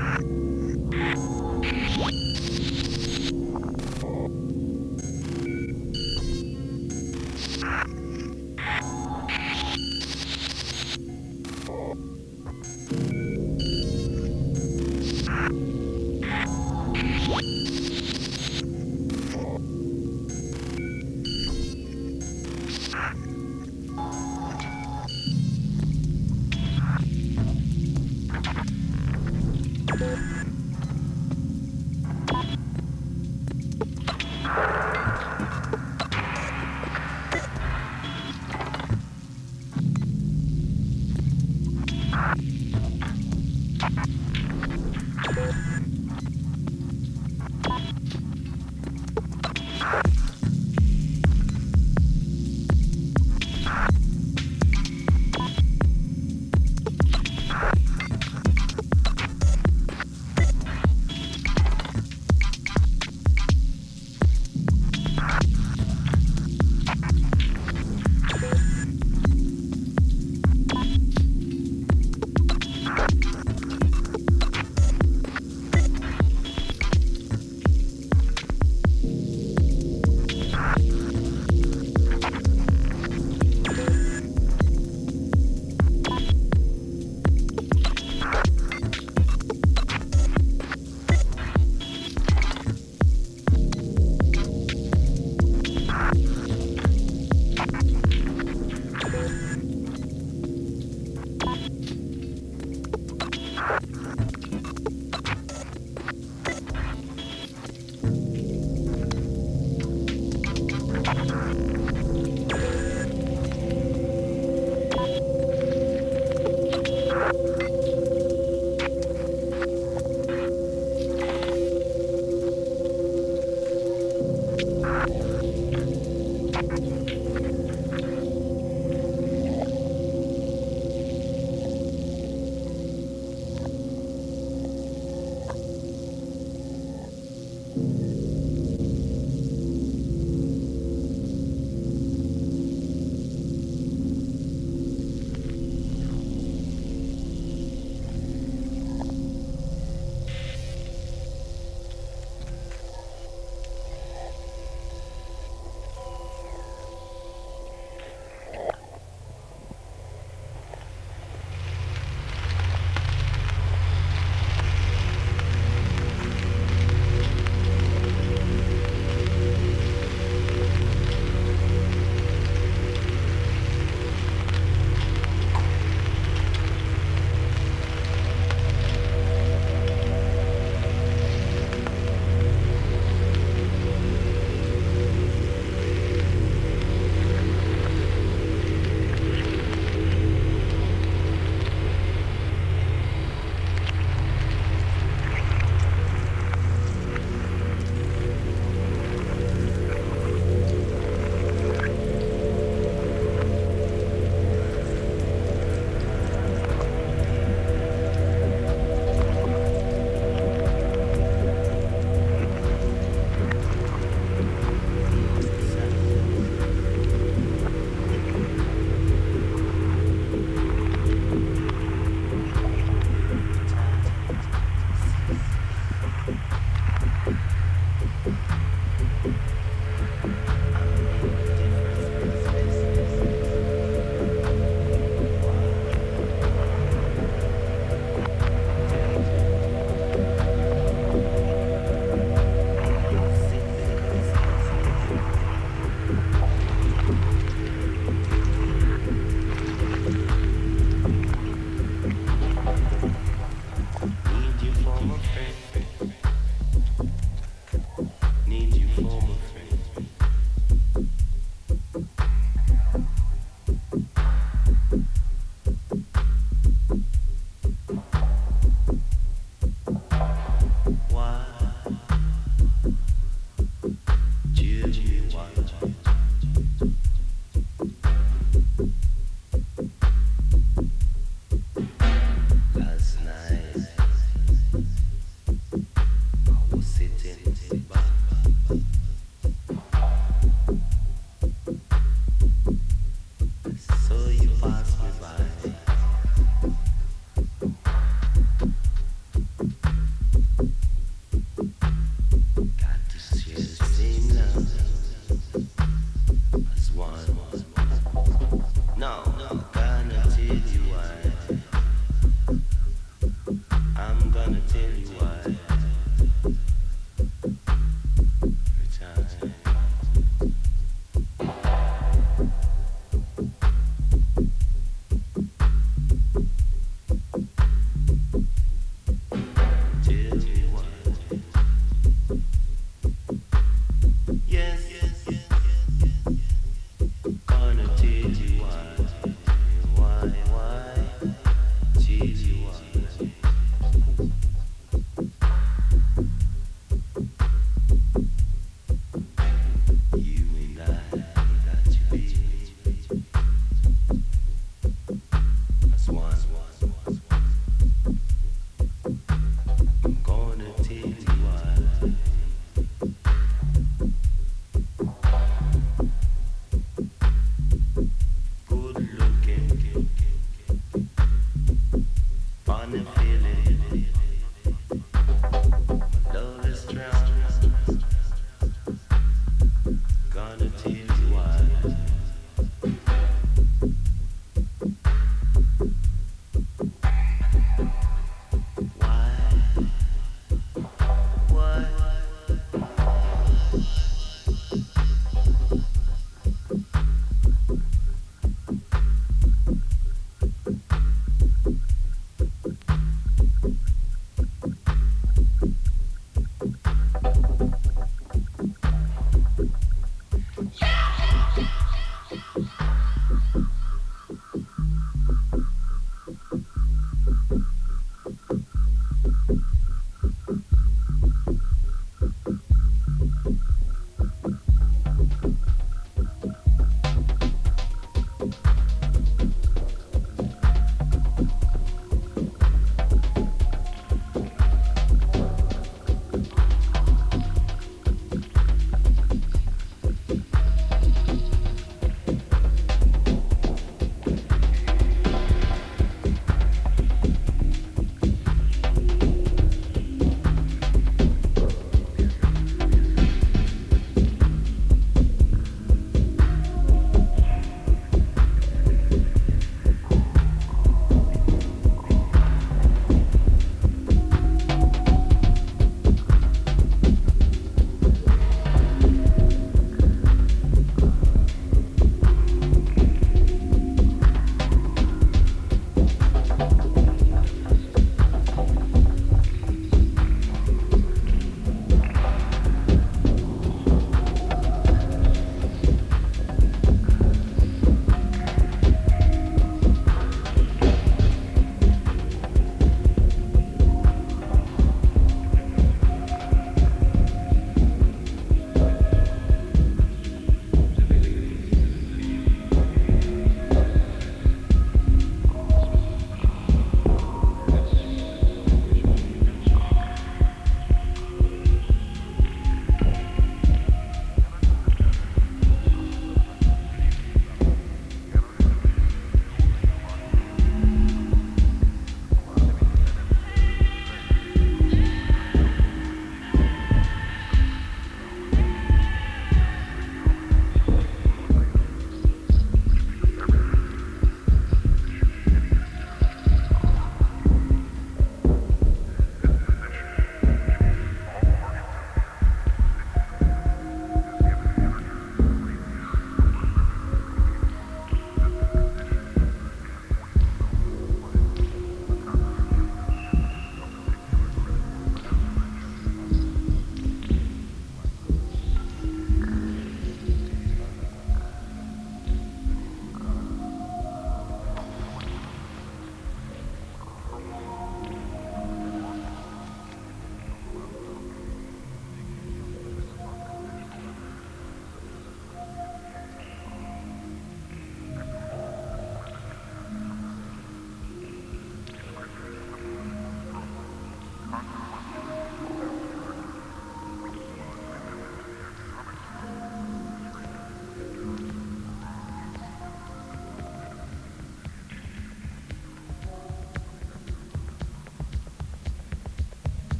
Thank you. you.